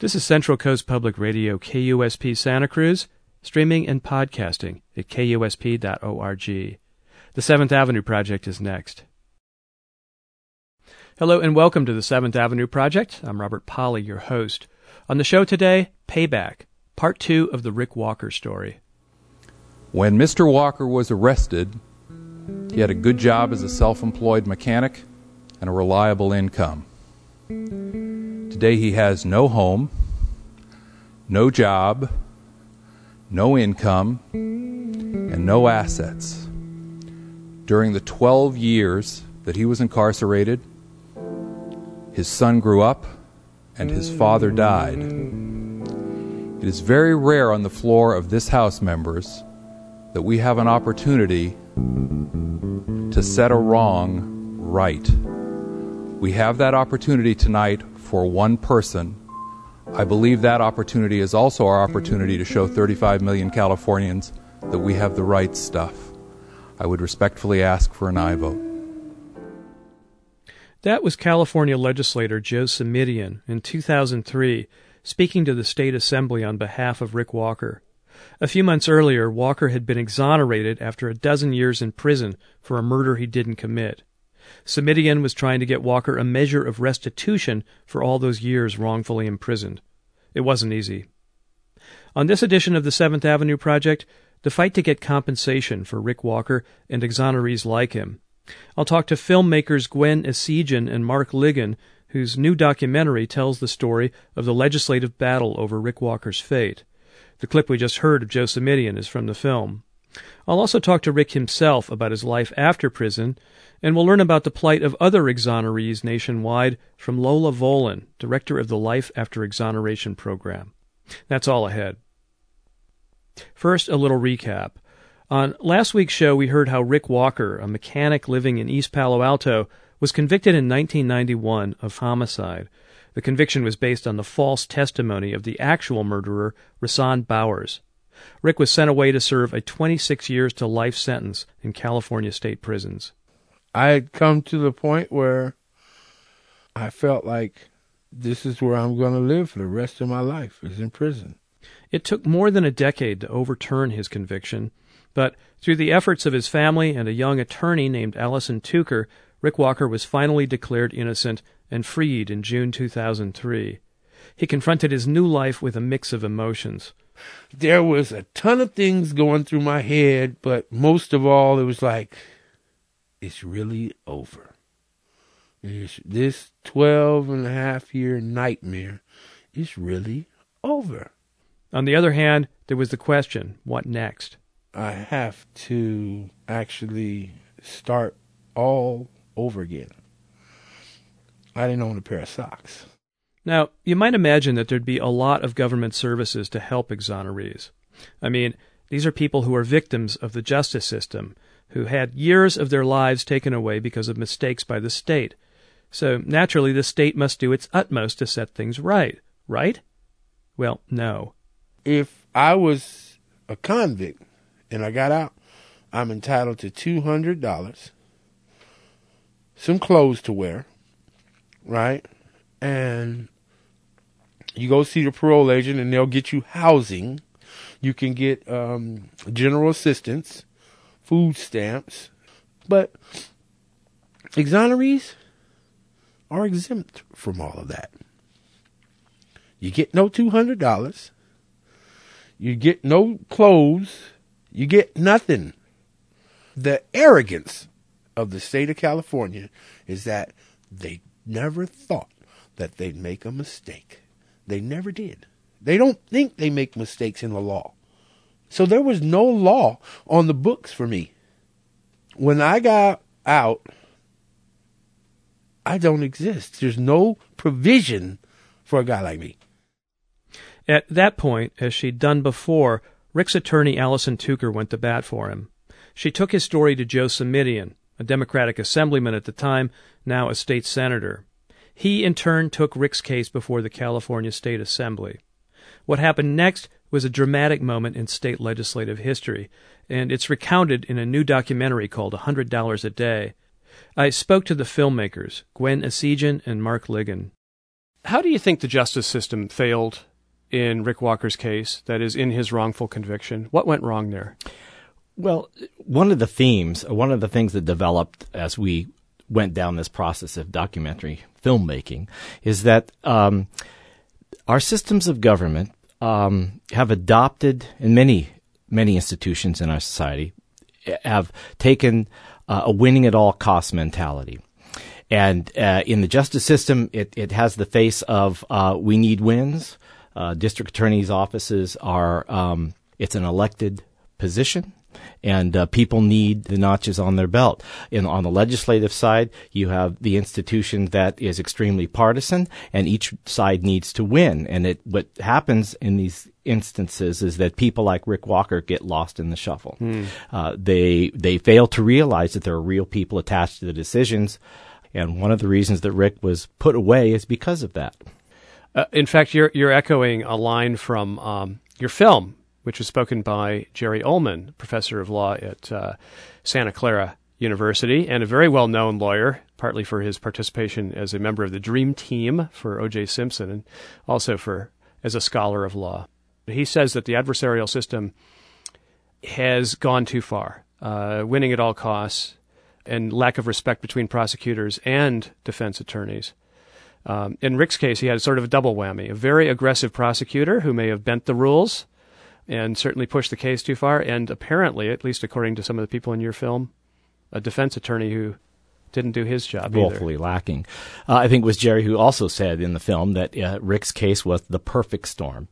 This is Central Coast Public Radio, KUSP Santa Cruz, streaming and podcasting at kusp.org. The Seventh Avenue Project is next. Hello and welcome to the Seventh Avenue Project. I'm Robert Polly, your host. On the show today, Payback, part two of the Rick Walker story. When Mr. Walker was arrested, he had a good job as a self employed mechanic and a reliable income. Today he has no home, no job, no income, and no assets. During the 12 years that he was incarcerated, his son grew up and his father died. It is very rare on the floor of this House, members, that we have an opportunity to set a wrong right. We have that opportunity tonight for one person. I believe that opportunity is also our opportunity to show 35 million Californians that we have the right stuff. I would respectfully ask for an aye vote. That was California legislator Joe Simitian in 2003 speaking to the state assembly on behalf of Rick Walker. A few months earlier, Walker had been exonerated after a dozen years in prison for a murder he didn't commit. Simitian was trying to get Walker a measure of restitution for all those years wrongfully imprisoned. It wasn't easy. On this edition of the Seventh Avenue Project, the fight to get compensation for Rick Walker and exonerees like him. I'll talk to filmmakers Gwen Essegian and Mark Ligon, whose new documentary tells the story of the legislative battle over Rick Walker's fate. The clip we just heard of Joe Simitian is from the film. I'll also talk to Rick himself about his life after prison, and we'll learn about the plight of other exonerees nationwide from Lola Vollen, director of the Life After Exoneration program. That's all ahead. First, a little recap. On last week's show, we heard how Rick Walker, a mechanic living in East Palo Alto, was convicted in 1991 of homicide. The conviction was based on the false testimony of the actual murderer, Rahsaan Bowers. Rick was sent away to serve a 26 years to life sentence in California state prisons. I had come to the point where I felt like this is where I'm going to live for the rest of my life is in prison. It took more than a decade to overturn his conviction, but through the efforts of his family and a young attorney named Allison Tucker, Rick Walker was finally declared innocent and freed in June 2003. He confronted his new life with a mix of emotions. There was a ton of things going through my head, but most of all, it was like, it's really over. It's, this 12 and a half year nightmare is really over. On the other hand, there was the question what next? I have to actually start all over again. I didn't own a pair of socks. Now, you might imagine that there'd be a lot of government services to help exonerees. I mean, these are people who are victims of the justice system, who had years of their lives taken away because of mistakes by the state. So, naturally, the state must do its utmost to set things right, right? Well, no. If I was a convict and I got out, I'm entitled to $200, some clothes to wear, right? And you go see the parole agent and they'll get you housing. You can get um, general assistance, food stamps, but exonerees are exempt from all of that. You get no $200. You get no clothes. You get nothing. The arrogance of the state of California is that they never thought that they'd make a mistake. They never did. They don't think they make mistakes in the law. So there was no law on the books for me. When I got out, I don't exist. There's no provision for a guy like me. At that point, as she'd done before, Rick's attorney Allison Tucker went to bat for him. She took his story to Joe Simitian, a Democratic assemblyman at the time, now a state senator. He, in turn, took Rick's case before the California State Assembly. What happened next was a dramatic moment in state legislative history, and it's recounted in a new documentary called A Hundred Dollars a Day. I spoke to the filmmakers, Gwen Essegian and Mark Ligon. How do you think the justice system failed in Rick Walker's case, that is, in his wrongful conviction? What went wrong there? Well, one of the themes, one of the things that developed as we went down this process of documentary filmmaking is that um, our systems of government um, have adopted, in many many institutions in our society, have taken uh, a winning at all cost mentality. And uh, in the justice system, it, it has the face of uh, we need wins. Uh, district attorneys' offices are um, it's an elected position and uh, people need the notches on their belt. In, on the legislative side, you have the institution that is extremely partisan, and each side needs to win. And it, what happens in these instances is that people like Rick Walker get lost in the shuffle. Hmm. Uh, they they fail to realize that there are real people attached to the decisions, and one of the reasons that Rick was put away is because of that. Uh, in fact, you're you're echoing a line from um, your film which was spoken by Jerry Uelmen, professor of law at uh, Santa Clara University and a very well known lawyer, partly for his participation as a member of the Dream Team for O.J. Simpson and also for as a scholar of law. He says that the adversarial system has gone too far, uh, winning at all costs, and lack of respect between prosecutors and defense attorneys. Um, in Rick's case, he had sort of a double whammy a very aggressive prosecutor who may have bent the rules and certainly pushed the case too far. And apparently, at least according to some of the people in your film, a defense attorney who didn't do his job woefully either. lacking. Uh, I think it was Jerry who also said in the film that uh, Rick's case was the perfect storm.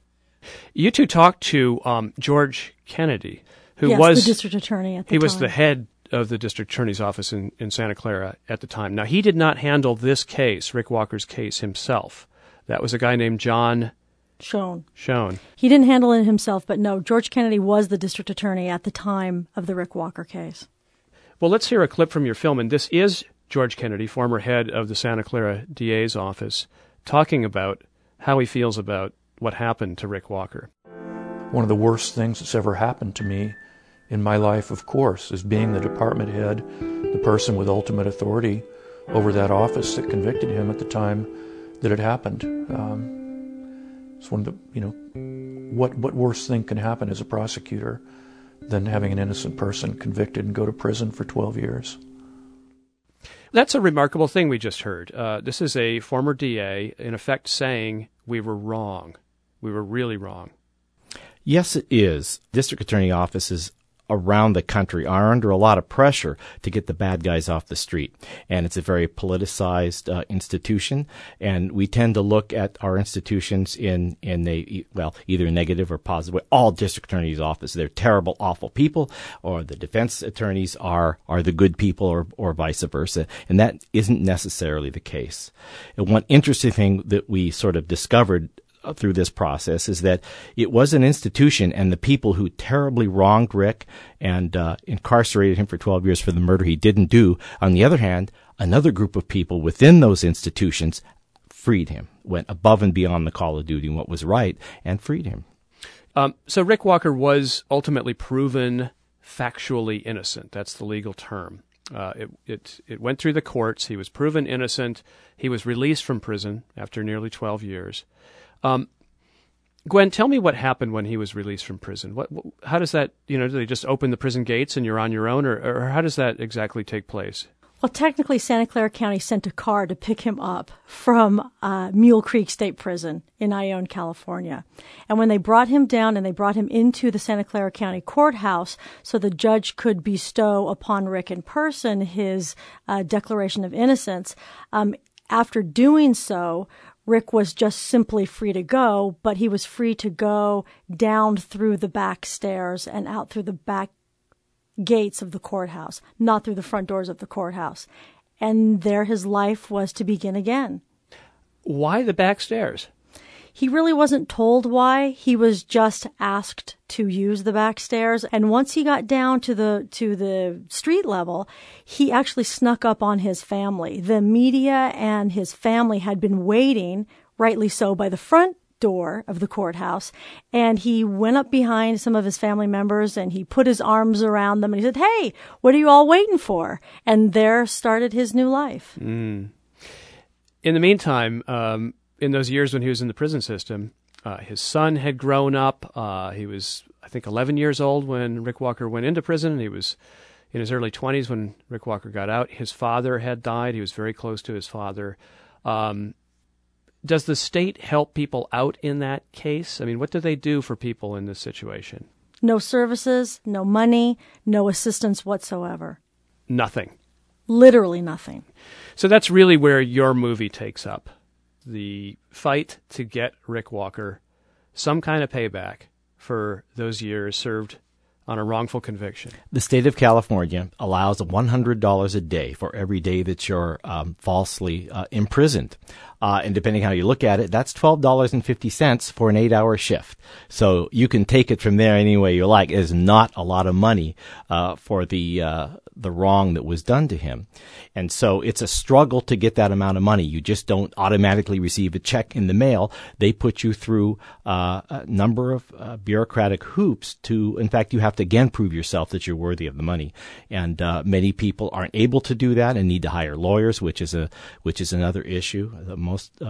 You two talked to um, George Kennedy, who yes, was the district attorney at the time. he time. was the head of the district attorney's office in, in Santa Clara at the time. Now he did not handle this case, Rick Walker's case himself. That was a guy named John Schoen. Schoen. He didn't handle it himself, but no, George Kennedy was the district attorney at the time of the Rick Walker case. Well, let's hear a clip from your film, and this is George Kennedy, former head of the Santa Clara DA's office, talking about how he feels about what happened to Rick Walker. One of the worst things that's ever happened to me in my life, of course, is being the department head, the person with ultimate authority over that office that convicted him at the time that it happened. Um, it's one of the, you know, what, what worse thing can happen as a prosecutor than having an innocent person convicted and go to prison for 12 years? That's a remarkable thing we just heard. Uh, this is a former DA, in effect, saying we were wrong. We were really wrong. Yes, it is. District Attorney offices around the country are under a lot of pressure to get the bad guys off the street. And it's a very politicized uh, institution. And we tend to look at our institutions in, in a, well, either negative or positive way. All district attorneys' office, they're terrible, awful people, or the defense attorneys are, are the good people, or, or vice versa. And that isn't necessarily the case. And one interesting thing that we sort of discovered through this process is that it was an institution and the people who terribly wronged Rick and uh, incarcerated him for 12 years for the murder he didn't do. On the other hand, another group of people within those institutions freed him, went above and beyond the call of duty and what was right, and freed him. Um, so Rick Walker was ultimately proven factually innocent. That's the legal term. Uh, it, it, it went through the courts. He was proven innocent. He was released from prison after nearly 12 years. Um, Gwen, tell me what happened when he was released from prison. What, how does that, you know, do they just open the prison gates and you're on your own, or, or how does that exactly take place? Well, technically, Santa Clara County sent a car to pick him up from uh, Mule Creek State Prison in Ione, California. And when they brought him down and they brought him into the Santa Clara County courthouse so the judge could bestow upon Rick in person his uh, declaration of innocence, um, after doing so, Rick was just simply free to go, but he was free to go down through the back stairs and out through the back gates of the courthouse, not through the front doors of the courthouse. And there his life was to begin again. Why the back stairs? He really wasn't told why. He was just asked to use the back stairs. And once he got down to the, to the street level, he actually snuck up on his family. The media and his family had been waiting, rightly so, by the front door of the courthouse and he went up behind some of his family members and he put his arms around them and he said, Hey, what are you all waiting for? And there started his new life. Mm. In the meantime, um, in those years when he was in the prison system, uh, his son had grown up. Uh, he was, I think, 11 years old when Rick Walker went into prison. He was in his early 20s when Rick Walker got out. His father had died. He was very close to his father. Um, does the state help people out in that case? I mean, what do they do for people in this situation? No services, no money, no assistance whatsoever. Nothing. Literally nothing. So that's really where your movie takes up the fight to get Rick Walker some kind of payback for those years served on a wrongful conviction. The state of California allows $100 a day for every day that you're um, falsely uh, imprisoned. Uh, and depending how you look at it, that's $12.50 for an eight hour shift. So you can take it from there any way you like. It is not a lot of money, uh, for the, uh, the wrong that was done to him. And so it's a struggle to get that amount of money. You just don't automatically receive a check in the mail. They put you through uh, a number of uh, bureaucratic hoops to, in fact, you have to again prove yourself that you're worthy of the money. And uh, many people aren't able to do that and need to hire lawyers, which is a which is another issue. The most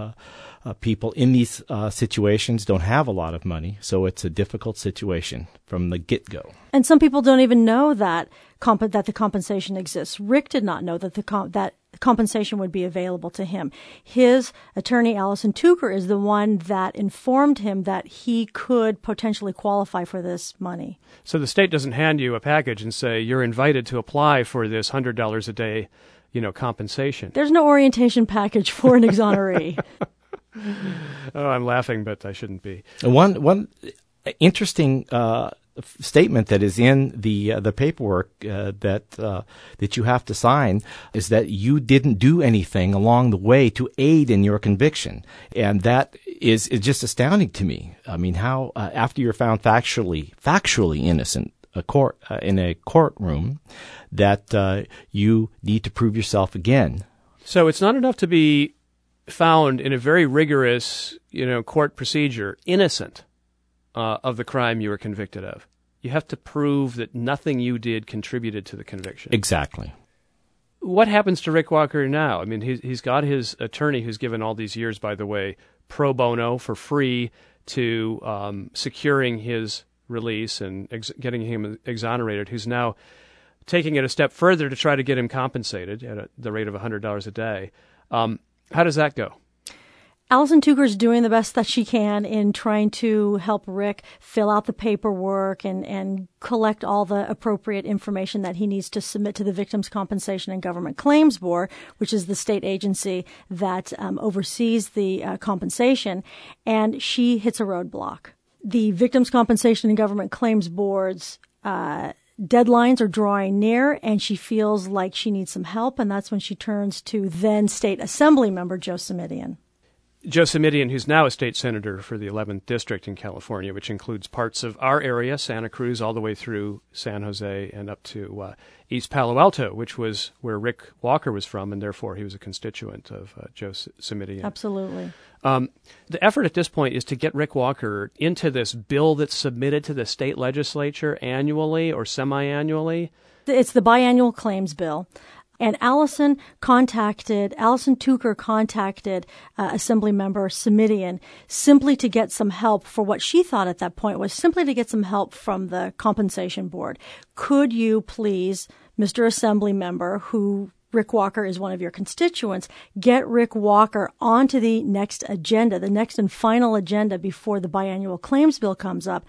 uh, people in these uh, situations don't have a lot of money, so it's a difficult situation from the get go. And some people don't even know that comp- that the compensation exists. Rick did not know that the com- that compensation would be available to him. His attorney, Allison Tucker, is the one that informed him that he could potentially qualify for this money. So the state doesn't hand you a package and say you're invited to apply for this hundred dollars a day, you know, compensation. There's no orientation package for an exoneree. oh, I'm laughing, but I shouldn't be. One one interesting uh, statement that is in the uh, the paperwork uh, that uh, that you have to sign is that you didn't do anything along the way to aid in your conviction, and that is is just astounding to me. I mean, how uh, after you're found factually factually innocent, a court uh, in a courtroom, that uh, you need to prove yourself again. So it's not enough to be found in a very rigorous, you know, court procedure innocent uh, of the crime you were convicted of. You have to prove that nothing you did contributed to the conviction. Exactly. What happens to Rick Walker now? I mean, he's, he's got his attorney who's given all these years, by the way, pro bono for free to um, securing his release and ex- getting him exonerated, who's now taking it a step further to try to get him compensated at a, the rate of $100 a day. Um, how does that go? Allison Tucker's doing the best that she can in trying to help Rick fill out the paperwork and, and collect all the appropriate information that he needs to submit to the Victims' Compensation and Government Claims Board, which is the state agency that um, oversees the uh, compensation. And she hits a roadblock. The Victims' Compensation and Government Claims Board's uh, deadlines are drawing near and she feels like she needs some help. And that's when she turns to then state assembly member Joe Simitian. Joe Simitian, who's now a state senator for the 11th district in California, which includes parts of our area, Santa Cruz, all the way through San Jose and up to uh, East Palo Alto, which was where Rick Walker was from, and therefore he was a constituent of uh, Joe Simitian. Absolutely. Um, the effort at this point is to get Rick Walker into this bill that's submitted to the state legislature annually or semi annually. It's the biannual claims bill. And Allison contacted, Allison Tucker contacted uh, Assembly Member Simitian simply to get some help for what she thought at that point was simply to get some help from the compensation board. Could you please, Mr. Assembly Member, who Rick Walker is one of your constituents, get Rick Walker onto the next agenda, the next and final agenda before the biannual claims bill comes up.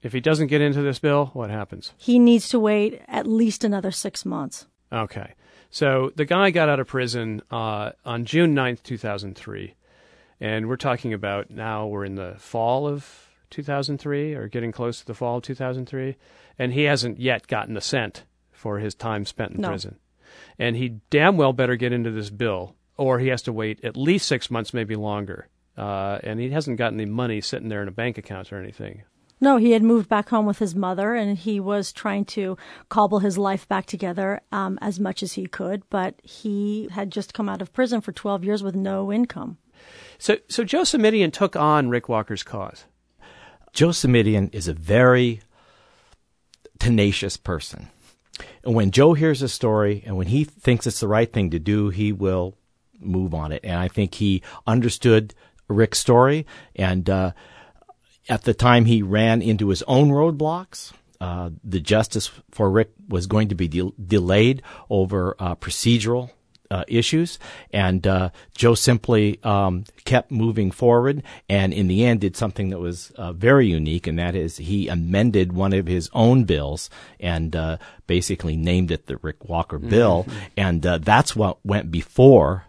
If he doesn't get into this bill, what happens? He needs to wait at least another six months. Okay. So the guy got out of prison uh, on June 9th, 2003. And we're talking about now we're in the fall of 2003 or getting close to the fall of 2003. And he hasn't yet gotten a cent for his time spent in no. prison. And he damn well better get into this bill or he has to wait at least six months, maybe longer. Uh, and he hasn't got any money sitting there in a bank account or anything. No, he had moved back home with his mother, and he was trying to cobble his life back together um, as much as he could. But he had just come out of prison for 12 years with no income. So, so Joe Simitian took on Rick Walker's cause. Joe Simitian is a very tenacious person. And when Joe hears a story and when he thinks it's the right thing to do, he will move on it. And I think he understood Rick's story, and uh, at the time he ran into his own roadblocks. Uh, the justice for Rick was going to be de- delayed over uh, procedural uh, issues, and uh, Joe simply um, kept moving forward, and in the end did something that was uh, very unique, and that is he amended one of his own bills and uh, basically named it the Rick Walker bill, mm-hmm. and uh, that's what went before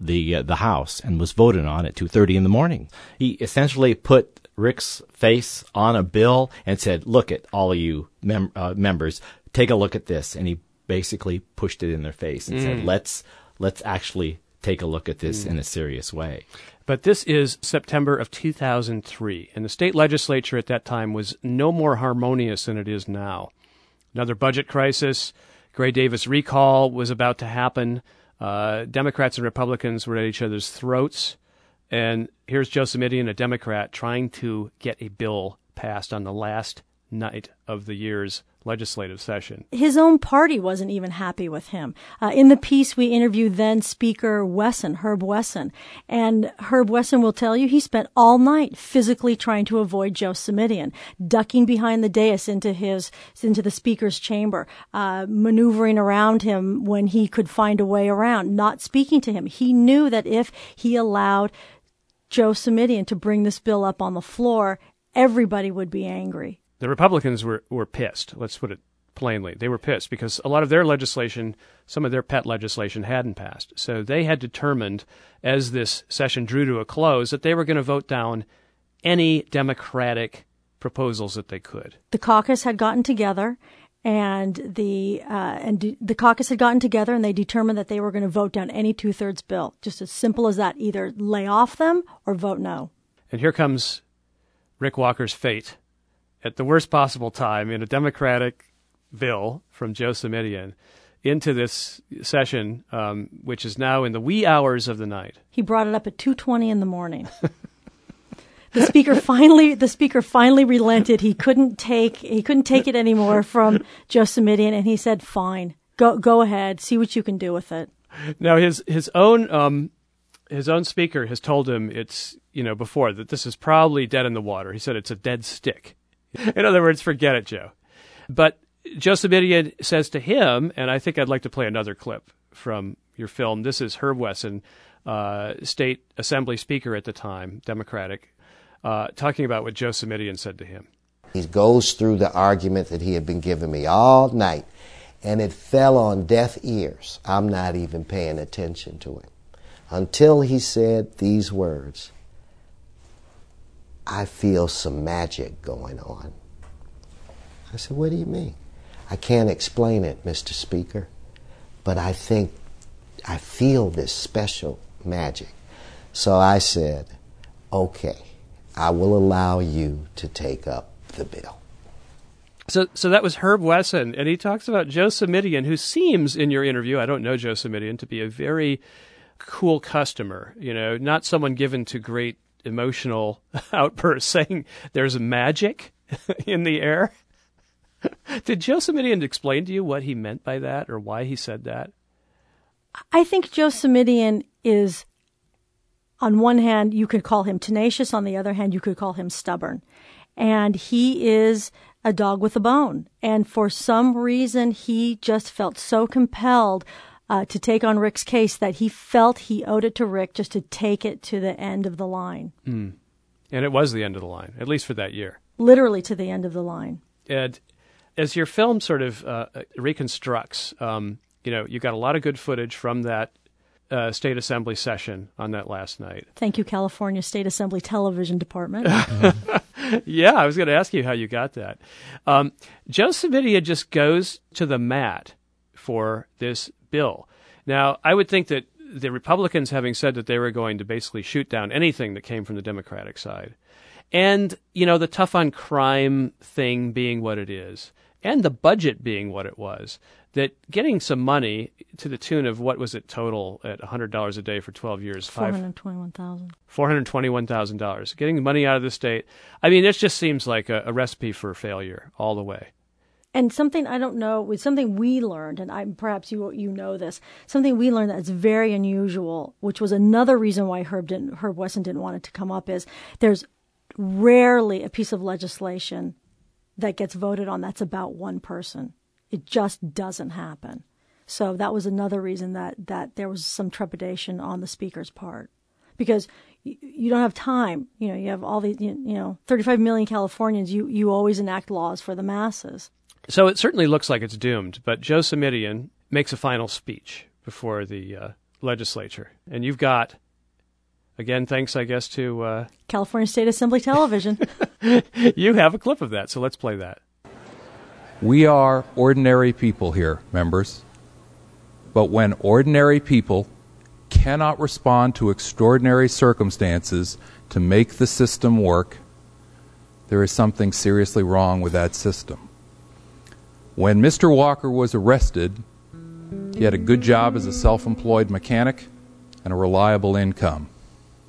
the uh, the House and was voted on at two thirty in the morning. He essentially put Rick's face on a bill and said, "Look at all of you mem- members, take a look at this," and he basically pushed it in their face and mm. said, "Let's let's actually take a look at this mm. in a serious way. But this is September of 2003, and the state legislature at that time was no more harmonious than it is now. Another budget crisis, Gray Davis recall was about to happen. Uh, Democrats and Republicans were at each other's throats. And here's Joe Simitian, a Democrat, trying to get a bill passed on the last night of the year's legislative session. His own party wasn't even happy with him. Uh, in the piece, we interviewed then Speaker Wesson, Herb Wesson, and Herb Wesson will tell you he spent all night physically trying to avoid Joe Simitian, ducking behind the dais into his into the Speaker's chamber, uh, maneuvering around him when he could find a way around, not speaking to him. He knew that if he allowed Joe Simitian to bring this bill up on the floor, everybody would be angry the Republicans were, were pissed. Let's put it plainly. They were pissed because a lot of their legislation, some of their pet legislation, hadn't passed. So they had determined, as this session drew to a close, that they were going to vote down any Democratic proposals that they could. The caucus had gotten together. And the uh, and d- the caucus had gotten together, and they determined that they were going to vote down any two thirds bill, just as simple as that. Either lay off them or vote no. And here comes Rick Walker's fate at the worst possible time in a Democratic bill from Joe Simitian into this session, um, which is now in the wee hours of the night. He brought it up at two twenty in the morning. the speaker finally, the speaker finally relented. He couldn't take, he couldn't take it anymore from Joe Simitian, and he said, "Fine, go, go ahead, see what you can do with it." Now his his own um, his own speaker has told him it's you know before that this is probably dead in the water. He said it's a dead stick. In other words, forget it, Joe. But Joseph Simitian says to him, and I think I'd like to play another clip from your film. This is Herb Wesson, uh, state assembly speaker at the time, Democratic, uh, talking about what Joe Simitian said to him. He goes through the argument that he had been giving me all night, and it fell on deaf ears. I'm not even paying attention to it until he said these words I feel some magic going on. I said, What do you mean? I can't explain it, Mr. Speaker, but I think I feel this special magic. So I said, Okay, I will allow you to take up the bill. So, so that was Herb Wesson, and he talks about Joe Simitian, who seems in your interview, I don't know Joe Simitian, to be a very cool customer. You know, not someone given to great emotional outburst saying there's magic in the air. Did Joe Simitian explain to you what he meant by that or why he said that? I think Joe Simitian is, on one hand, you could call him tenacious. On the other hand, you could call him stubborn. And he is a dog with a bone. And for some reason, he just felt so compelled uh, to take on Rick's case that he felt he owed it to Rick just to take it to the end of the line. Mm. And it was the end of the line, at least for that year. Literally to the end of the line. And as your film sort of uh, reconstructs, um, you know, you got a lot of good footage from that uh, State Assembly session on that last night. Thank you, California State Assembly Television Department. yeah, I was going to ask you how you got that. Um, Joe Simitian just goes to the mat for this bill. Now, I would think that the Republicans, having said that they were going to basically shoot down anything that came from the Democratic side, and, you know, the tough on crime thing being what it is, and the budget being what it was, that getting some money to the tune of what was it total at $100 a day for 12 years? 421,000. $421,000. Getting money out of the state. I mean, it just seems like a, a recipe for failure all the way And something I don't know, with something we learned, and I, perhaps you you know this, something we learned that's very unusual, which was another reason why Herb didn't, Herb Wesson didn't want it to come up, is there's rarely a piece of legislation that gets voted on that's about one person. It just doesn't happen. So that was another reason that, that there was some trepidation on the speaker's part. Because you, don't have time. You know, you have all these, you know, 35 million Californians. You, you always enact laws for the masses. So it certainly looks like it's doomed, but Joe Simitian makes a final speech before the uh, legislature. And you've got, again, thanks, I guess, to uh, California State Assembly Television. you have a clip of that, so let's play that. We are ordinary people here, members. But when ordinary people cannot respond to extraordinary circumstances to make the system work, there is something seriously wrong with that system. When Mr. Walker was arrested, he had a good job as a self employed mechanic and a reliable income.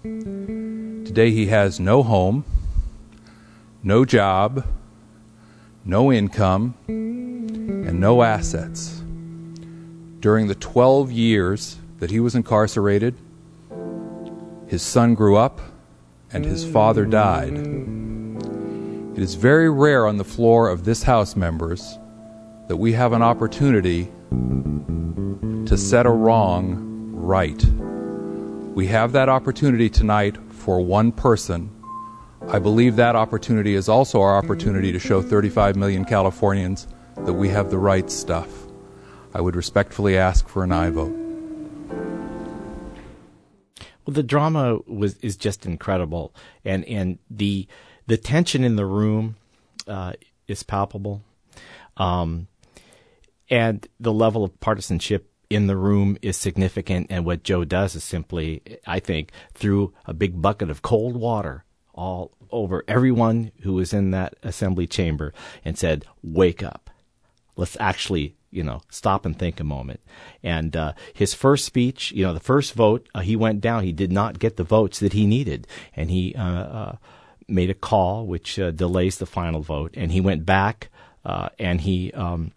Today he has no home, no job, no income, and no assets. During the 12 years that he was incarcerated, his son grew up and his father died. It is very rare on the floor of this House, members, that we have an opportunity to set a wrong right. We have that opportunity tonight for one person. I believe that opportunity is also our opportunity to show 35 million Californians that we have the right stuff. I would respectfully ask for an aye vote. Well, the drama was is just incredible, and and the the tension in the room uh, is palpable, um, and the level of partisanship in the room is significant. And what Joe does is simply, I think, threw a big bucket of cold water all over everyone who was in that assembly chamber and said, "Wake up! Let's actually you know, stop and think a moment. And uh, his first speech, you know, the first vote, uh, he went down. He did not get the votes that he needed, and he uh, uh made a call which uh, delays the final vote. And he went back uh, and he um,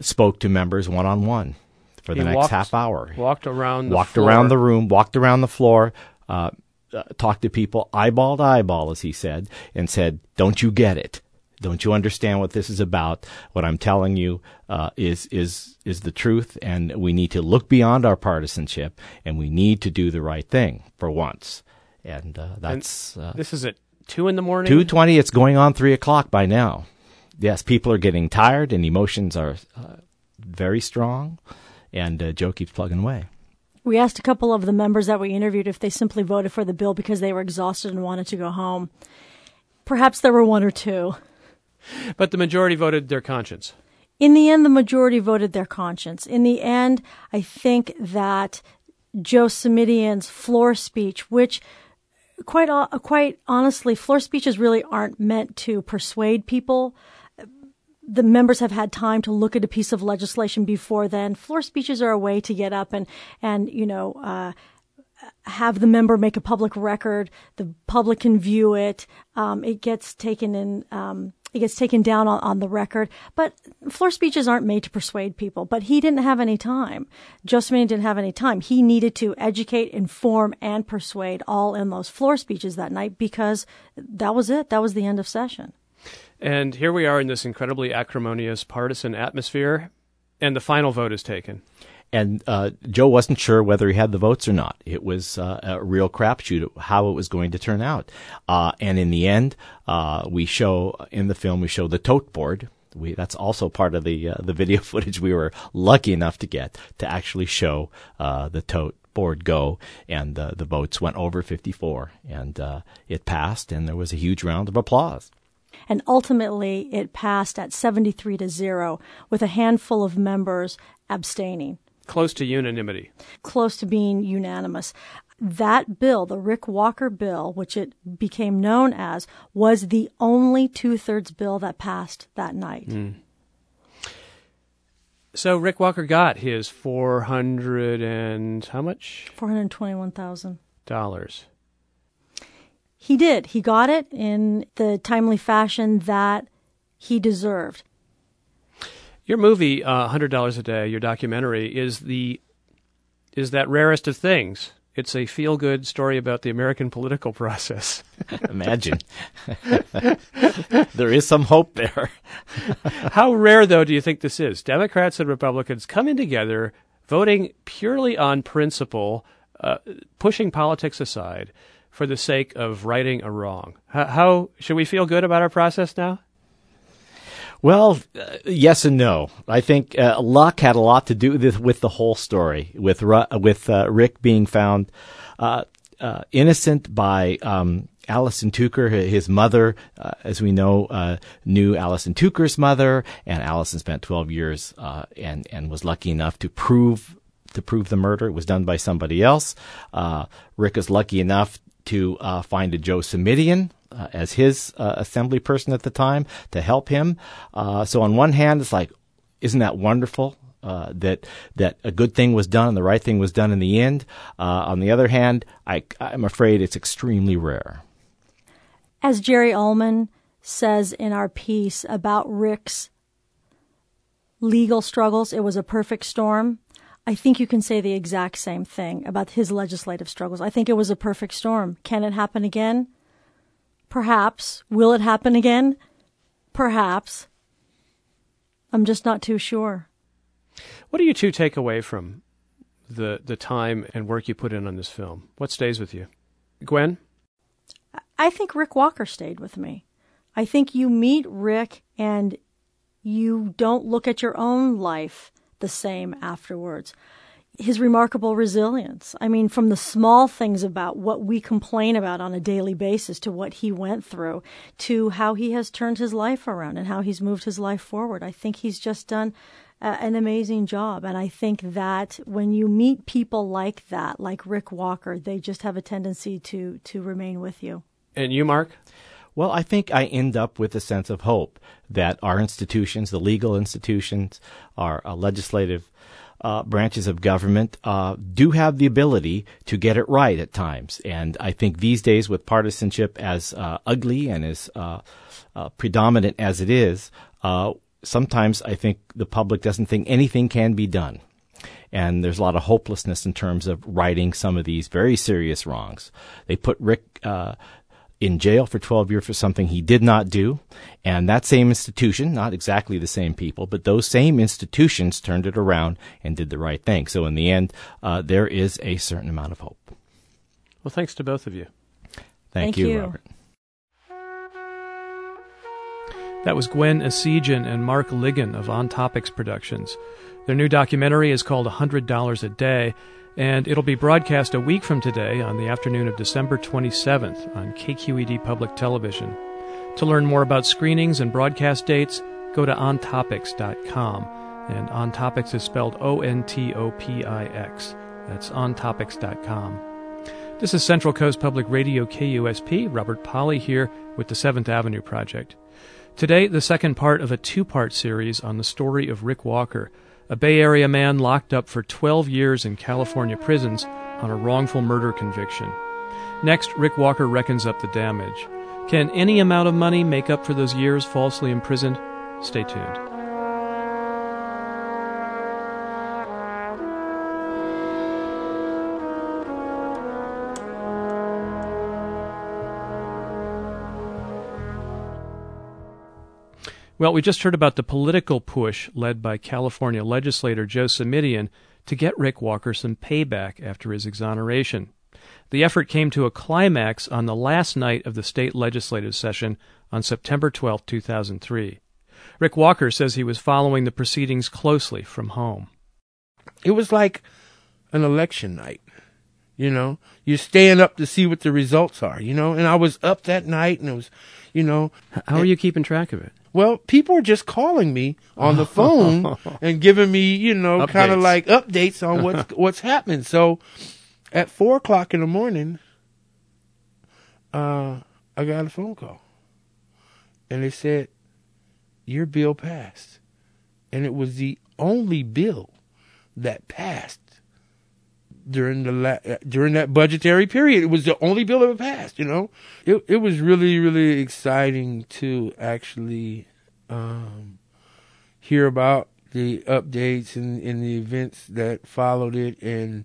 spoke to members one on one for the he next walked, half hour. Walked around, the walked floor. around the room, walked around the floor. talked to people eyeball to eyeball, as he said, and said, "Don't you get it? Don't you understand what this is about? What I'm telling you uh, is is is the truth, and we need to look beyond our partisanship, and we need to do the right thing for once. And uh, that's uh, this is at two in the morning. Two twenty. It's going on three o'clock by now. Yes, people are getting tired, and emotions are uh, very strong, and uh, Joe keeps plugging away. We asked a couple of the members that we interviewed if they simply voted for the bill because they were exhausted and wanted to go home. Perhaps there were one or two. But the majority voted their conscience. In the end, the majority voted their conscience. In the end, I think that Joe Simitian's floor speech, which quite uh, quite honestly, floor speeches really aren't meant to persuade people. The members have had time to look at a piece of legislation before then. Floor speeches are a way to get up and and you know uh, have the member make a public record. The public can view it. Um, it gets taken in. Um, it gets taken down on, on, the record. But floor speeches aren't made to persuade people. But he didn't have any time. Josephine didn't have any time. He needed to educate, inform, and persuade all in those floor speeches that night because that was it. That was the end of session. And here we are in this incredibly acrimonious partisan atmosphere, and the final vote is taken and uh, Joe wasn't sure whether he had the votes or not. It was uh, a real crapshoot how it was going to turn out. Uh, and in the end, uh, we show in the film we show the tote board. We, that's also part of the uh, the video footage we were lucky enough to get to actually show uh, the tote board go, and the votes went over 54, and it passed, and there was a huge round of applause and ultimately it passed at 73 to 0 with a handful of members abstaining close to unanimity. Close to being unanimous. That bill, the Rick Walker bill, which it became known as, was the only two thirds bill that passed that night. Mm. So Rick Walker got his four hundred and how much? Four hundred twenty-one thousand dollars. He did. He got it in the timely fashion that he deserved. Your movie, uh, hundred dollars a day, your documentary is the is that rarest of things. It's a feel good story about the American political process. Imagine. there is some hope there. How rare, though, do you think this is? Democrats and Republicans coming together, voting purely on principle, uh, pushing politics aside for the sake of righting a wrong. How, how should we feel good about our process now? Well, uh, yes and no. I think uh, luck had a lot to do with, with the whole story, with with uh, Rick being found uh, uh, innocent by um, Allison Tucker, his mother, uh, as we know, knew Allison Tucker's mother, and Allison spent 12 years and and was lucky enough to prove to prove the murder. It was done by somebody else. Rick is lucky enough to find a Joe Simitian, uh, as his uh, assembly person at the time to help him. Uh, so on one hand, it's like, isn't that wonderful? Uh, that that a good thing was done and the right thing was done in the end. Uh, on the other hand, I, I'm afraid it's extremely rare. As Jerry Uelmen says in our piece about Rick's legal struggles, it was a perfect storm. I think you can say the exact same thing about his legislative struggles. I think it was a perfect storm. Can it happen again? Perhaps. Will it happen again? Perhaps. I'm just not too sure. What do you two take away from the the time and work you put in on this film? What stays with you? Gwen? I think Rick Walker stayed with me. I think you meet Rick and you don't look at your own life the same afterwards his remarkable resilience. I mean, from the small things about what we complain about on a daily basis to what he went through to how he has turned his life around and how he's moved his life forward. I think he's just done an amazing job. And I think that when you meet people like that, like Rick Walker, they just have a tendency to, to remain with you. And you, Mark? Well, I think I end up with a sense of hope that our institutions, the legal institutions, our uh, legislative uh, branches of government uh, do have the ability to get it right at times. And I think these days, with partisanship as uh, ugly and as uh, uh, predominant as it is, uh, sometimes I think the public doesn't think anything can be done. And there's a lot of hopelessness in terms of righting some of these very serious wrongs. They put Rick in jail for 12 years for something he did not do. And that same institution, not exactly the same people, but those same institutions turned it around and did the right thing. So in the end, uh, there is a certain amount of hope. Well, thanks to both of you. Thank, Thank you, you, Robert. That was Gwen Essegian and Mark Ligon of OnTopix Productions. Their new documentary is called $100 a Day and it'll be broadcast a week from today on the afternoon of December 27th on KQED Public Television. To learn more about screenings and broadcast dates, go to ontopix.com. And OnTopix is spelled O N T O P I X. That's ontopix.com. This is Central Coast Public Radio KUSP. Robert Polly here with the Seventh Avenue Project. Today, the second part of a two part series on the story of Rick Walker a Bay Area man locked up for 12 years in California prisons on a wrongful murder conviction. Next, Rick Walker reckons up the damage. Can any amount of money make up for those years falsely imprisoned? Stay tuned. Well, we just heard about the political push led by California legislator Joe Simitian to get Rick Walker some payback after his exoneration. The effort came to a climax on the last night of the state legislative session on September 12, 2003. Rick Walker says he was following the proceedings closely from home. It was like an election night. You know, you're staying up to see what the results are, you know, and I was up that night and it was, you know. How are you keeping track of it? Well, people are just calling me on the phone and giving me, you know, kind of like updates on what's what's happening. So, at four o'clock in the morning, uh, I got a phone call, and they said your bill passed, and it was the only bill that passed during the la- during that budgetary period. It was the only bill that passed. You know, it it was really really exciting to actually um, hear about the updates and, and the events that followed it, and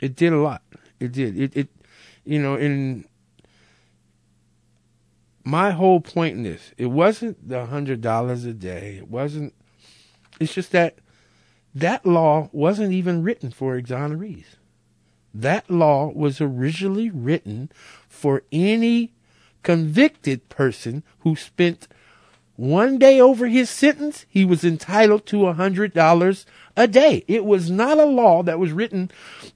it did a lot. It did. It, it you know, in my whole point in this, it wasn't the hundred dollars a day. It wasn't. It's just that that law wasn't even written for exonerees. That law was originally written for any convicted person who spent one day over his sentence, he was entitled to a hundred dollars a day. It was not a law that was written,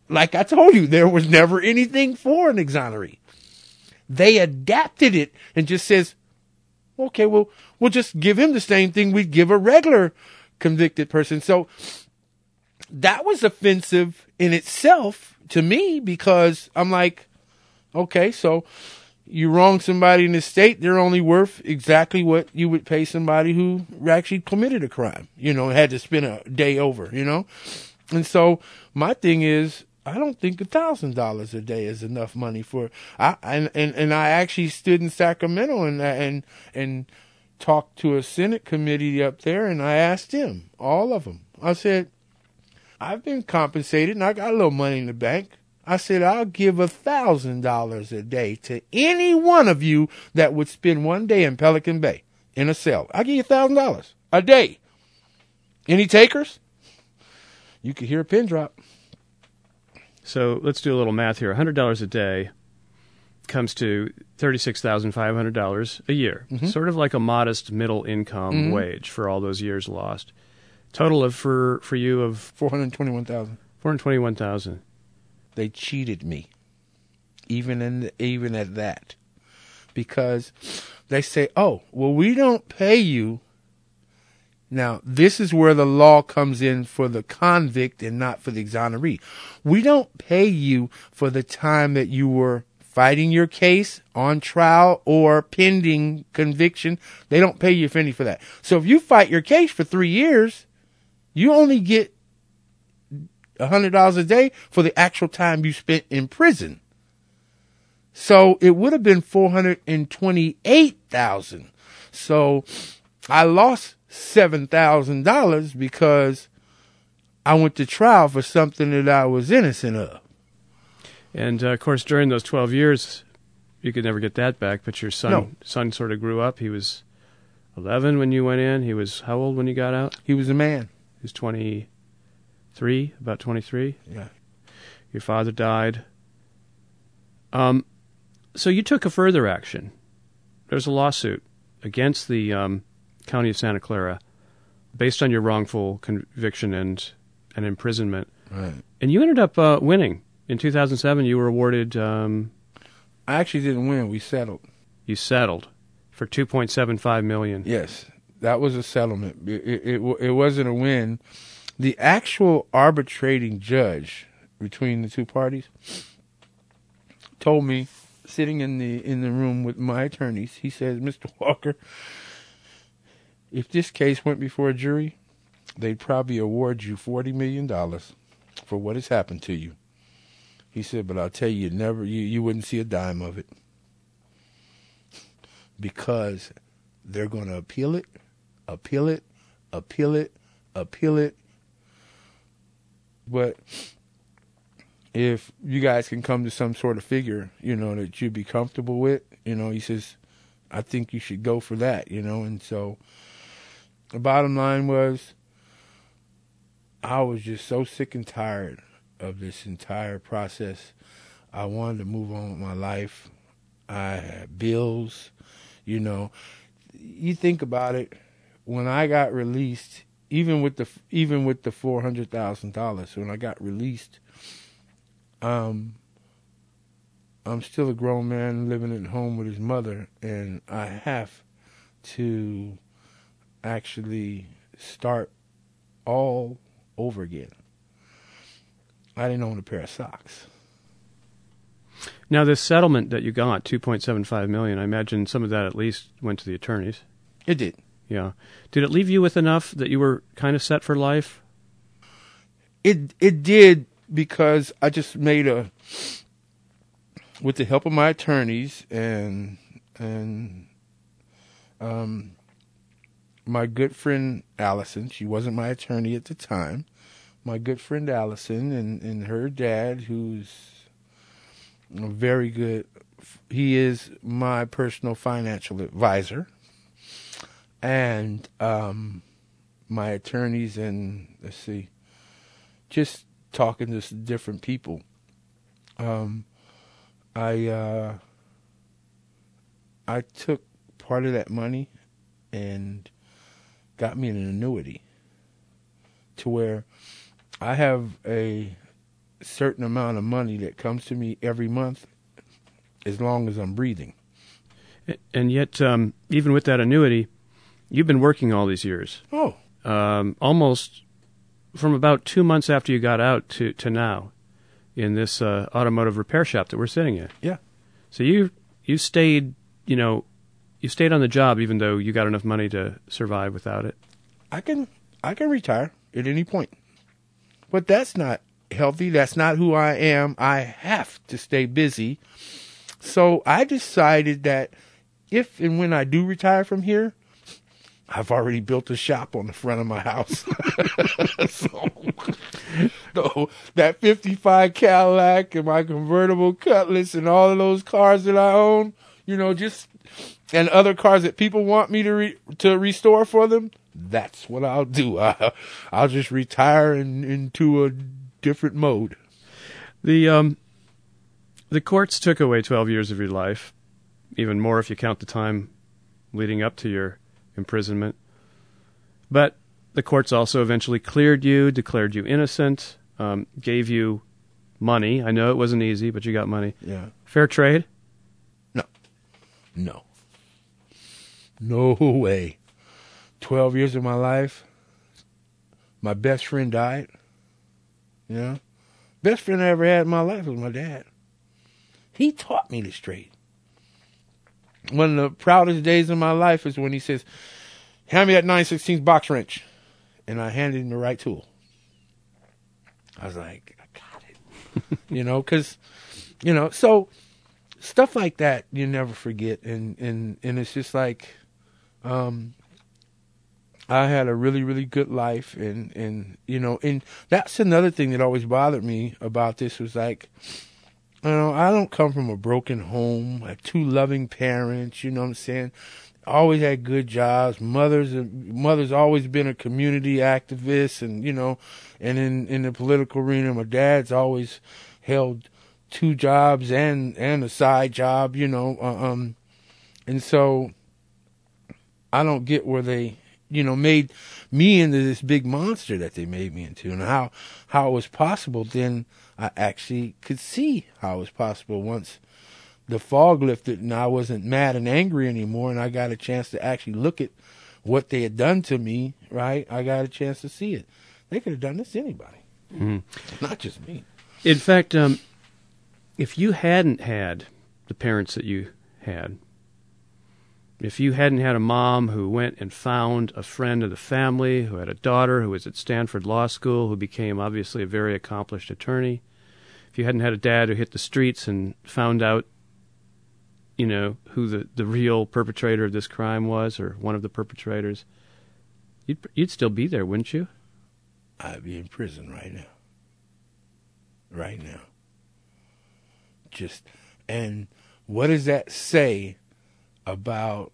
like I told you, there was never anything for an exoneree. They adapted it and just says, okay, well, we'll just give him the same thing we'd give a regular convicted person. So that was offensive in itself to me because I'm like, okay, so you wrong somebody in the state, they're only worth exactly what you would pay somebody who actually committed a crime, you know, had to spend a day over, you know? And so my thing is, I don't think a thousand dollars a day is enough money for I and, and and I actually stood in Sacramento and and and talked to a Senate committee up there and I asked them, all of them. I said, I've been compensated and I got a little money in the bank. I said, I'll give a thousand dollars a day to any one of you that would spend one day in Pelican Bay in a cell. I'll give you a thousand dollars a day. Any takers? You could hear a pin drop. So let's do a little math here. $100 a day comes to $36,500 a year. Mm-hmm. Sort of like a modest middle income wage for all those years lost. Total of for for you of Four hundred twenty-one thousand. 421,000. They cheated me, even in even at that, because they say, "Oh, well, we don't pay you." Now, this is where the law comes in for the convict and not for the exoneree. We don't pay you for the time that you were fighting your case on trial or pending conviction. They don't pay you a penny for that. So if you fight your case for three years, you only get hundred dollars a day for the actual time you spent in prison. So it would have been four hundred and twenty-eight thousand. So I lost seven thousand dollars because I went to trial for something that I was innocent of. And uh, of course, during those 12 years, you could never get that back. But your son No. son sort of grew up. He was 11 when you went in. He was how old when you got out? He was a man. Was 23, about 23. Yeah. Your father died. Um, so you took a further action. There's a lawsuit against the um, county of Santa Clara based on your wrongful conviction and and imprisonment, Right. and you ended up uh, winning. In 2007, you were awarded. Um, I actually didn't win. We settled. you settled for 2.75 million. Yes, that was a settlement. It, it, it, wasn't a win. The actual arbitrating judge between the two parties told me, sitting in the in the room with my attorneys, he says, "Mr. Walker, if this case went before a jury, they'd probably award you forty million dollars for what has happened to you." He said, "But I'll tell you, never you you wouldn't see a dime of it because they're going to appeal it, appeal it, appeal it, appeal it. But if you guys can come to some sort of figure, you know, that you'd be comfortable with, you know, he says, I think you should go for that, you know. And so the bottom line was, I was just so sick and tired of this entire process. I wanted to move on with my life. I had bills, you know. You think about it, when I got released, even with the even with the four hundred thousand dollars, when I got released, um, I'm still a grown man living at home with his mother, and I have to actually start all over again. I didn't own a pair of socks. Now, this settlement that you got, 2.75 million, I imagine some of that at least went to the attorneys. It did. Yeah. Did it leave you with enough that you were kind of set for life? It it did because I just made a with the help of my attorneys and and um my good friend Allison. She wasn't my attorney at the time. My good friend Allison and, and her dad, who's a very good. He is my personal financial advisor, and um, my attorneys and let's see, just talking to different people. Um, I uh, I took part of that money and got me an annuity to where I have a certain amount of money that comes to me every month as long as I'm breathing. And yet, um, even with that annuity, you've been working all these years. Oh, Um, almost from about two months after you got out to, to now in this uh, automotive repair shop that we're sitting in. yeah. So you you stayed, you know, you stayed on the job even though you got enough money to survive without it. I can I can retire at any point. But that's not healthy. That's not who I am. I have to stay busy. So I decided that if and when I do retire from here, I've already built a shop on the front of my house. so, so that 55 Cadillac and my convertible Cutlass and all of those cars that I own, you know, just and other cars that people want me to re, to restore for them, that's what I'll do. I, I'll just retire in, into a different mode. The um, the courts took away 12 years of your life, even more if you count the time leading up to your imprisonment. But the courts also eventually cleared you, declared you innocent, um, gave you money. I know it wasn't easy, but you got money. Yeah. Fair trade. No. No. No way. 12 years of my life. My best friend died. You know? Best friend I ever had in my life was my dad. He taught me this trade. One of the proudest days of my life is when he says, Hand me that 916 box wrench. And I handed him the right tool. I was like, I got it. you know, because, you know, so stuff like that you never forget and and and it's just like um I had a really really good life and and you know and that's another thing that always bothered me about this was like you know I don't come from a broken home I have two loving parents you know what I'm saying always had good jobs mothers mother's always been a community activist and you know and in in the political arena my dad's always held two jobs and and a side job, you know. Uh, um, and so I don't get where they, you know, made me into this big monster that they made me into, and how how it was possible. Then I actually could see how it was possible once the fog lifted, and I wasn't mad and angry anymore, and I got a chance to actually look at what they had done to me. Right, I got a chance to see it. They could have done this to anybody, not just me. In fact, um, if you hadn't had the parents that you had, if you hadn't had a mom who went and found a friend of the family, who had a daughter who was at Stanford Law School, who became obviously a very accomplished attorney, if you hadn't had a dad who hit the streets and found out, you know, who the, the real perpetrator of this crime was or one of the perpetrators, you'd, you'd still be there, wouldn't you? I'd be in prison right now. Right now. Just, and what does that say about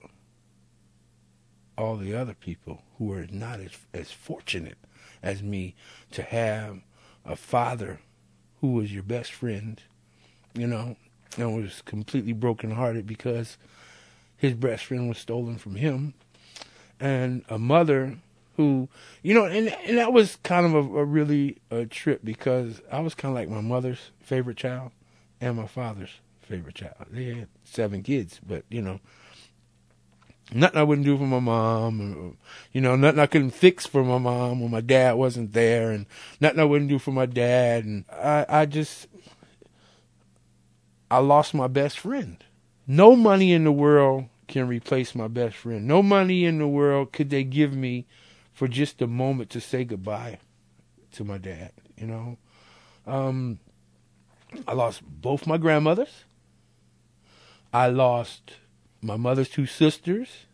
all the other people who are not as, as fortunate as me to have a father who was your best friend, you know, and was completely brokenhearted because his best friend was stolen from him, and a mother who, you know, and and that was kind of a, a really a trip because I was kind of like my mother's favorite child and my father's favorite child. They had seven kids, but you know, nothing I wouldn't do for my mom, or, you know, nothing I couldn't fix for my mom when my dad wasn't there, and nothing I wouldn't do for my dad, and I, I just, I lost my best friend. No money in the world can replace my best friend. No money in the world could they give me for just a moment to say goodbye to my dad, you know. Um, I lost both my grandmothers. I lost my mother's two sisters.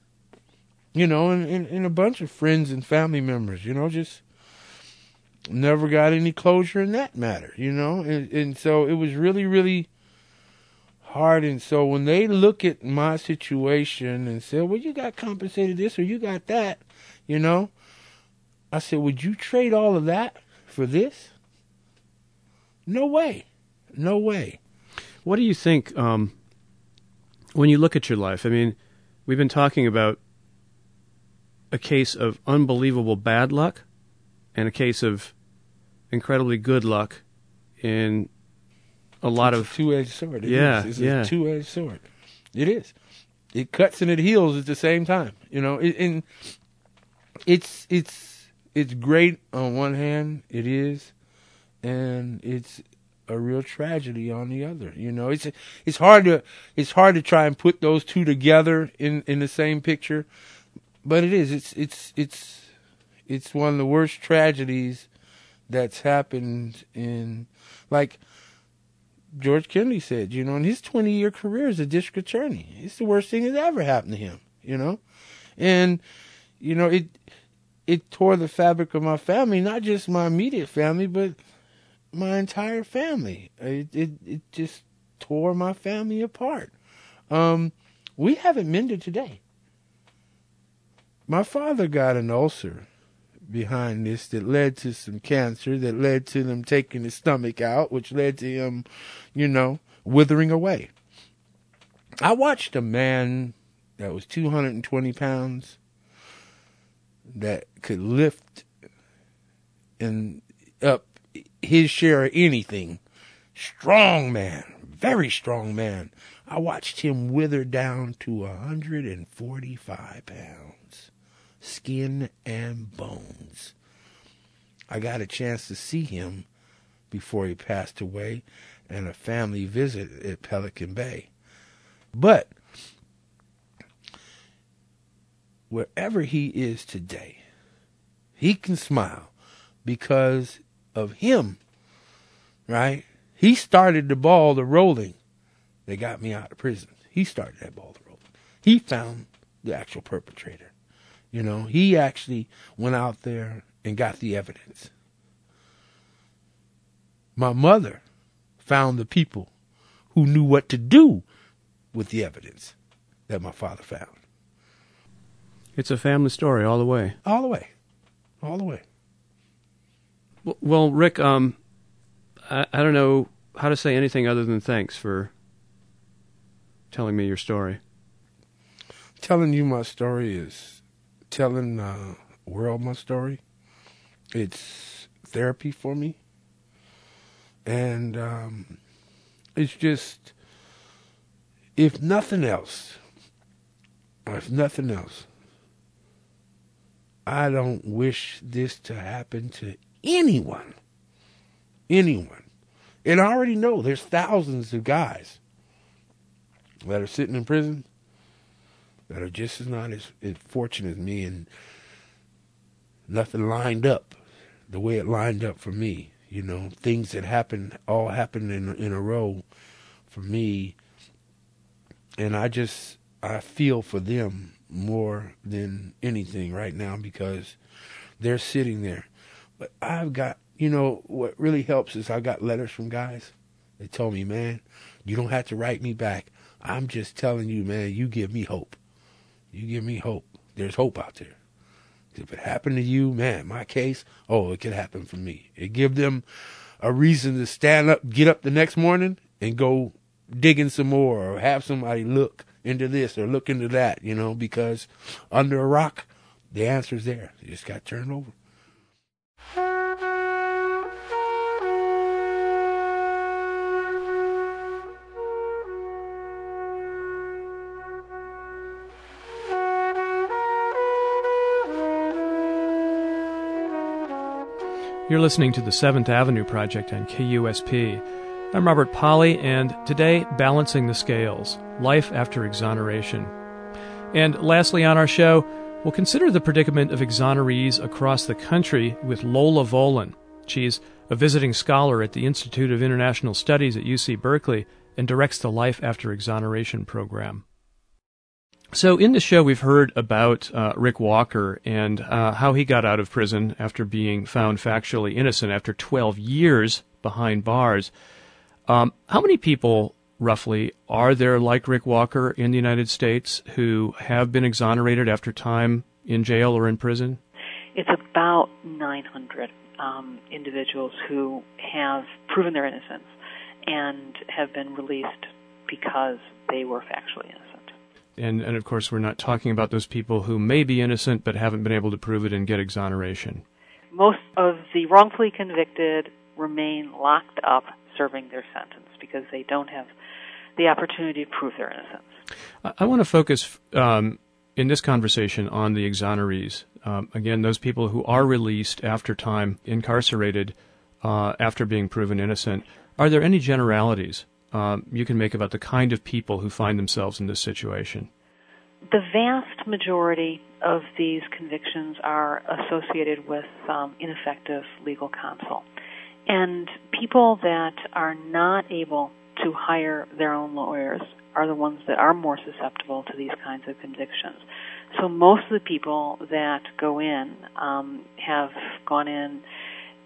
you know, and, and, and a bunch of friends and family members, you know, just never got any closure in that matter, you know, and, and so it was really, really hard. And so when they look at my situation and say, well, you got compensated this or you got that, you know, I said, would you trade all of that for this? No way. No way. What do you think um, when you look at your life? I mean, we've been talking about a case of unbelievable bad luck and a case of incredibly good luck in a lot it's of two-edged sword. It Yeah, is. It's yeah. a two-edged sword. It is. It cuts and it heals at the same time. You know, it, and it's it's it's great on one hand. It is, and it's a real tragedy on the other. You know, it's it's hard to it's hard to try and put those two together in in the same picture, but it is. It's it's it's it's one of the worst tragedies that's happened in like George Kennedy said, you know, in his 20 year career as a district attorney, it's the worst thing that ever happened to him, you know? And, you know, it, it tore the fabric of my family, not just my immediate family, but my entire family. It, it, it just tore my family apart. Um, we haven't mended today. My father got an ulcer behind this that led to some cancer, that led to them taking his stomach out, which led to him, you know, withering away. I watched a man that was 220 pounds that could lift and up his share of anything. Strong man, very strong man. I watched him wither down to 145 pounds skin and bones. I got a chance to see him before he passed away and a family visit at Pelican Bay. But wherever he is today, he can smile because of him, right? He started the ball to rolling. They got me out of prison. He started that ball to rolling. He found the actual perpetrator. You know, he actually went out there and got the evidence. My mother found the people who knew what to do with the evidence that my father found. it's a family story all the way. All the way. All the way. Well, Rick, um, I, I don't know how to say anything other than thanks for telling me your story. Telling you my story is telling the world my story. It's therapy for me. And um, it's just, if nothing else, if nothing else, I don't wish this to happen to anyone. Anyone. And I already know there's thousands of guys that are sitting in prison that are just as not as, fortunate as me and nothing lined up the way it lined up for me. You know, things that happened all happened in in a row for me and I just I feel for them more than anything right now because they're sitting there. But I've got you know, what really helps is I got letters from guys. They told me, man, you don't have to write me back. I'm just telling you, man, you give me hope. You give me hope. There's hope out there. If it happened to you, man, my case, oh, it could happen for me. It give them a reason to stand up, get up the next morning and go digging some more or have somebody look into this or look into that, you know, because under a rock, the answer's there. You just got turned over. You're listening to the Seventh Avenue Project on KUSP. I'm Robert Pollie, and today, Balancing the Scales Life After Exoneration. And lastly, on our show, we'll consider the predicament of exonerees across the country with Lola Vollen. She's a visiting scholar at the Institute of International Studies at UC Berkeley and directs the Life After Exoneration program. So, in the show, we've heard about uh, Rick Walker and uh, how he got out of prison after being found factually innocent after 12 years behind bars. Um, how many people, roughly, are there like Rick Walker in the United States who have been exonerated after time in jail or in prison? It's about 900 um, individuals who have proven their innocence and have been released because they were factually innocent. And, and of course, we're not talking about those people who may be innocent but haven't been able to prove it and get exoneration. Most of the wrongfully convicted remain locked up serving their sentence because they don't have the opportunity to prove their innocence. I, I want to focus um, in this conversation on the exonerees. Um, again, those people who are released after time incarcerated uh, after being proven innocent. Are there any generalities um, you can make about the kind of people who find themselves in this situation? The vast majority of these convictions are associated with um, ineffective legal counsel. And people that are not able to hire their own lawyers are the ones that are more susceptible to these kinds of convictions. So most of the people that go in um, have gone in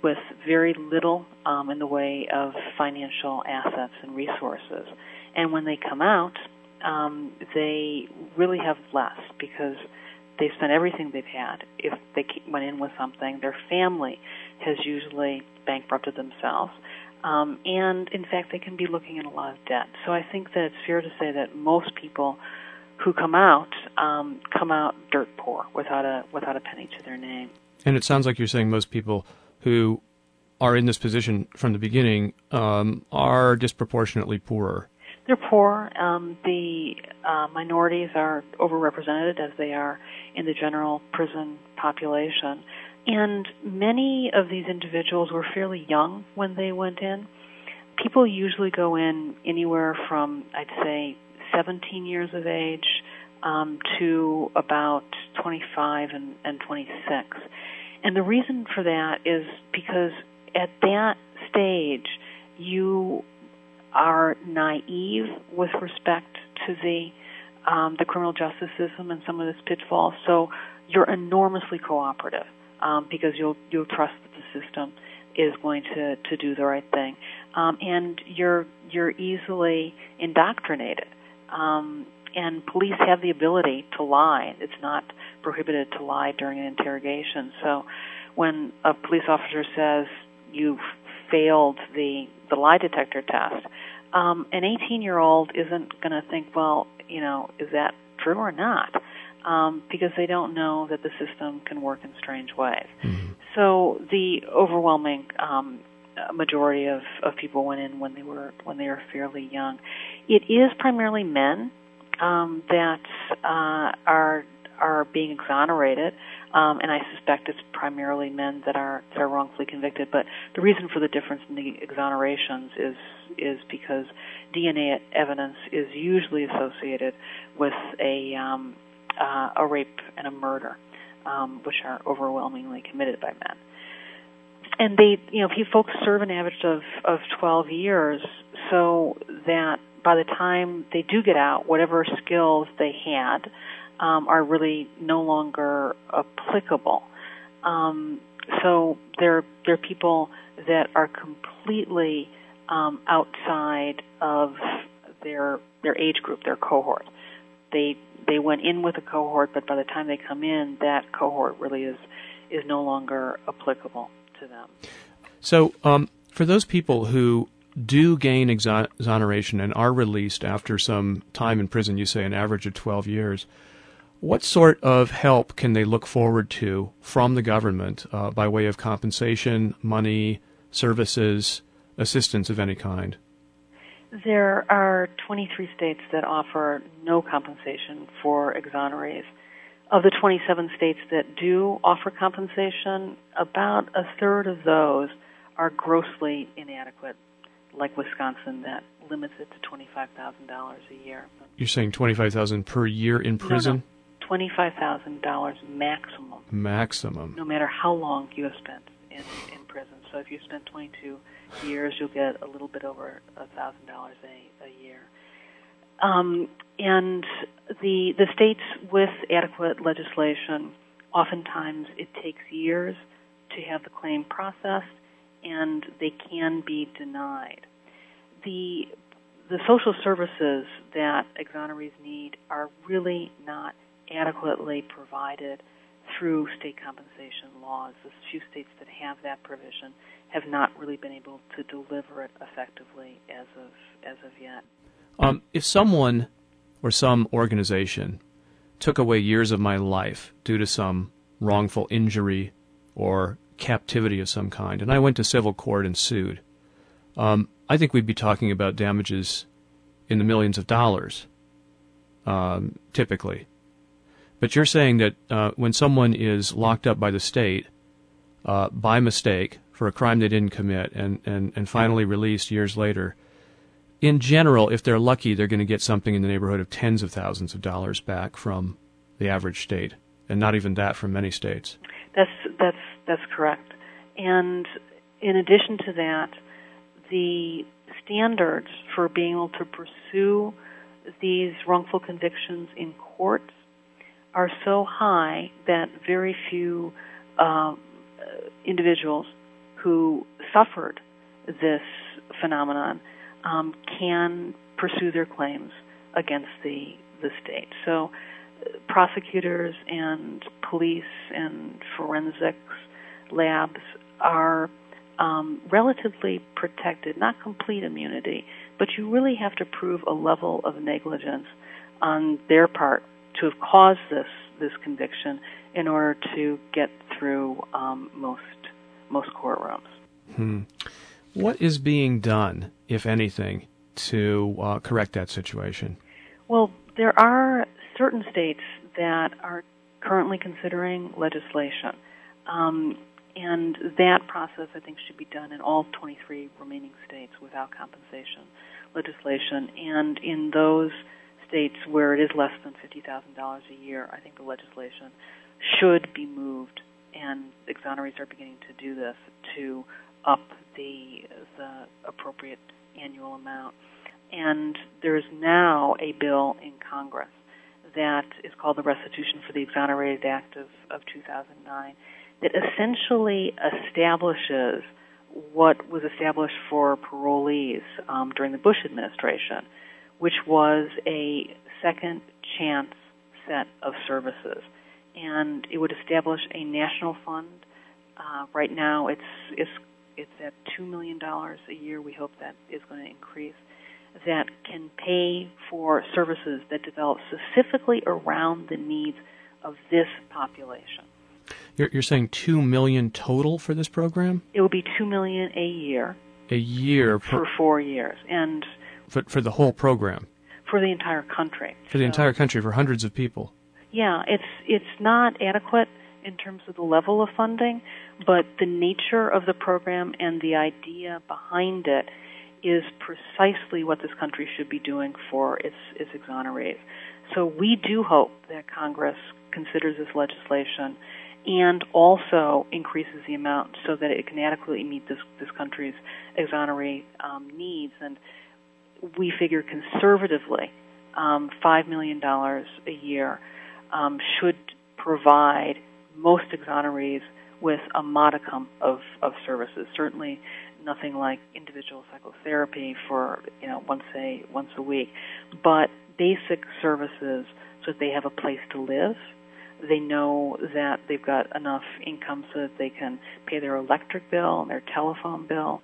with very little um, in the way of financial assets and resources. And when they come out, um, they really have less because they've spent everything they've had. If they went in with something, their family has usually bankrupted themselves. Um, and in fact, they can be looking at a lot of debt. So I think that it's fair to say that most people who come out um, come out dirt poor, without a without a penny to their name. And it sounds like you're saying most people who are in this position from the beginning um, are disproportionately poorer. They're poor. Um, the uh, minorities are overrepresented as they are in the general prison population. And many of these individuals were fairly young when they went in. People usually go in anywhere from, I'd say, 17 years of age um, to about 25 and, and 26. And the reason for that is because at that stage, you are naive with respect to the um, the criminal justice system and some of its pitfalls. So you're enormously cooperative um, because you'll you'll trust that the system is going to, to do the right thing, um, and you're you're easily indoctrinated. Um, and police have the ability to lie. It's not prohibited to lie during an interrogation. So when a police officer says you've failed the the lie detector test, um, an 18 year old isn't going to think, well, you know, is that true or not? Um, because they don't know that the system can work in strange ways. Mm-hmm. So the overwhelming um, majority of, of people went in when they were when they were fairly young. It is primarily men um, that uh, are are being exonerated, um, and I suspect it's primarily men that are that are wrongfully convicted. But the reason for the difference in the exonerations is is because DNA evidence is usually associated with a um, uh, a rape and a murder, um, which are overwhelmingly committed by men. And they, you know, if you folks serve an average of of 12 years, so that by the time they do get out, whatever skills they had um, are really no longer applicable. Um, so they're they're people that are completely um, outside of their their age group, their cohort. They they went in with a cohort, but by the time they come in, that cohort really is is no longer applicable to them. So, um, for those people who do gain exoneration and are released after some time in prison, you say an average of 12 years, what sort of help can they look forward to from the government uh, by way of compensation, money, services, assistance of any kind? There are 23 states that offer no compensation for exonerees. Of the 27 states that do offer compensation, about a third of those are grossly inadequate like Wisconsin that limits it to twenty five thousand dollars a year. You're saying 25,000 per year in prison? No, no. Twenty five thousand dollars maximum. Maximum. No matter how long you have spent in in prison. So if you twenty two years, you'll get a little bit over a thousand dollars a a year. Um, and the the states with adequate legislation, oftentimes it takes years to have the claim processed, and they can be denied. The the social services that exonerees need are really not adequately provided through state compensation laws. The few states that have that provision have not really been able to deliver it effectively as of as of yet. Um, if someone or some organization took away years of my life due to some wrongful injury or captivity of some kind, and I went to civil court and sued, um, I think we'd be talking about damages in the millions of dollars, um, typically. But you're saying that uh, when someone is locked up by the state uh, by mistake for a crime they didn't commit and, and, and finally released years later, in general, if they're lucky, they're going to get something in the neighborhood of tens of thousands of dollars back from the average state, and not even that from many states. That's that's that's correct. And in addition to that, the standards for being able to pursue these wrongful convictions in courts are so high that very few uh, individuals who suffered this phenomenon um, can pursue their claims against the the state. So, uh, prosecutors and police and forensics labs are um, relatively protected, not complete immunity, but you really have to prove a level of negligence on their part to have caused this this conviction in order to get through um, most most courtrooms. Hmm. What is being done, if anything, to uh, correct that situation? Well, there are certain states that are currently considering legislation. Um, and that process, I think, should be done in all 23 remaining states without compensation legislation. And in those states where it is less than $50,000 a year, I think the legislation should be moved, and exonerees are beginning to do this to up the the appropriate annual amount. And there's now a bill in Congress that is called the Restitution for the Exonerated Act of, of 2009 that essentially establishes what was established for parolees um, during the Bush administration, which was a second chance set of services. And it would establish a national fund. Uh, right now, it's, it's it's at two million dollars a year. We hope that is going to increase. That can pay for services that develop specifically around the needs of this population. You're, you're saying two million total for this program? It would be two million a year. A year per, for four years, and for for the whole program. For the entire country. For the so, entire country, for hundreds of people. Yeah, it's it's not adequate in terms of the level of funding, but the nature of the program and the idea behind it is precisely what this country should be doing for its its exonerees. So we do hope that Congress considers this legislation and also increases the amount so that it can adequately meet this this country's exoneree um, needs. And we figure conservatively, um, five million dollars a year um, should provide most exonerees with a modicum of, of services. Certainly nothing like individual psychotherapy for, you know, once a once a week, but basic services so that they have a place to live. They know that they've got enough income so that they can pay their electric bill and their telephone bill.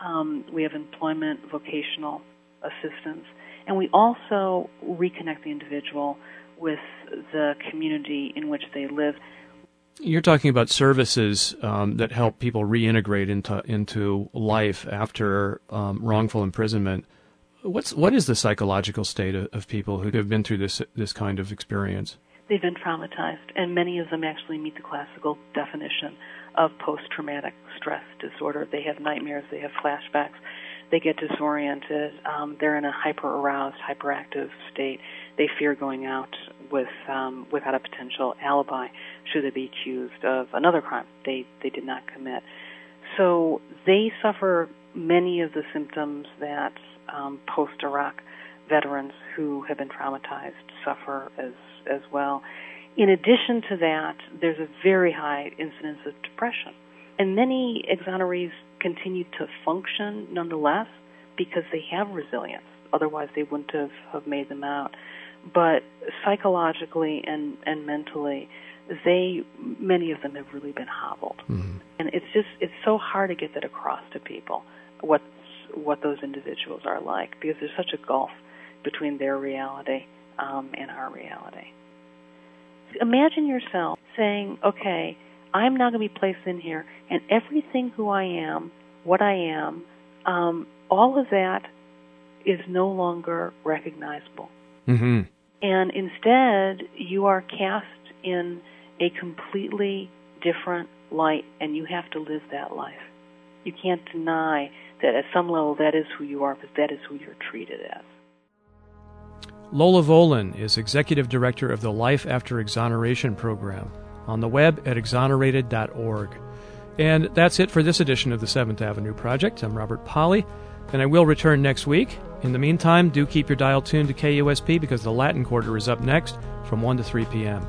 Um, we have employment vocational assistance, and we also reconnect the individual with the community in which they live. You're talking about services um, that help people reintegrate into into life after um, wrongful imprisonment. What's what is the psychological state of, of, people who have been through this this kind of experience? They've been traumatized, and many of them actually meet the classical definition of post-traumatic stress disorder. They have nightmares, they have flashbacks, they get disoriented, um, they're in a hyper-aroused, hyperactive state. They fear going out with um, without a potential alibi should they be accused of another crime they they did not commit. So they suffer many of the symptoms that um, post Iraq veterans who have been traumatized suffer as as well. In addition to that, there's a very high incidence of depression. And many exonerees continue to function nonetheless because they have resilience. Otherwise, they wouldn't have, have made them out. But psychologically and, and mentally, they many of them have really been hobbled, mm-hmm. and it's just it's so hard to get that across to people what what those individuals are like because there's such a gulf between their reality um, and our reality. Imagine yourself saying, "Okay, I'm now going to be placed in here, and everything who I am, what I am, um, all of that is no longer recognizable." Mm-hmm. And instead, you are cast in a completely different light, and you have to live that life. You can't deny that at some level that is who you are, but that is who you're treated as. Lola Vollen is Executive Director of the Life After Exoneration Program on the web at exonerated.org. And that's it for this edition of the Seventh Avenue Project. I'm Robert Pollie, and I will return next week. In the meantime, do keep your dial tuned to KUSP because the Latin Quarter is up next from 1 to 3 p.m.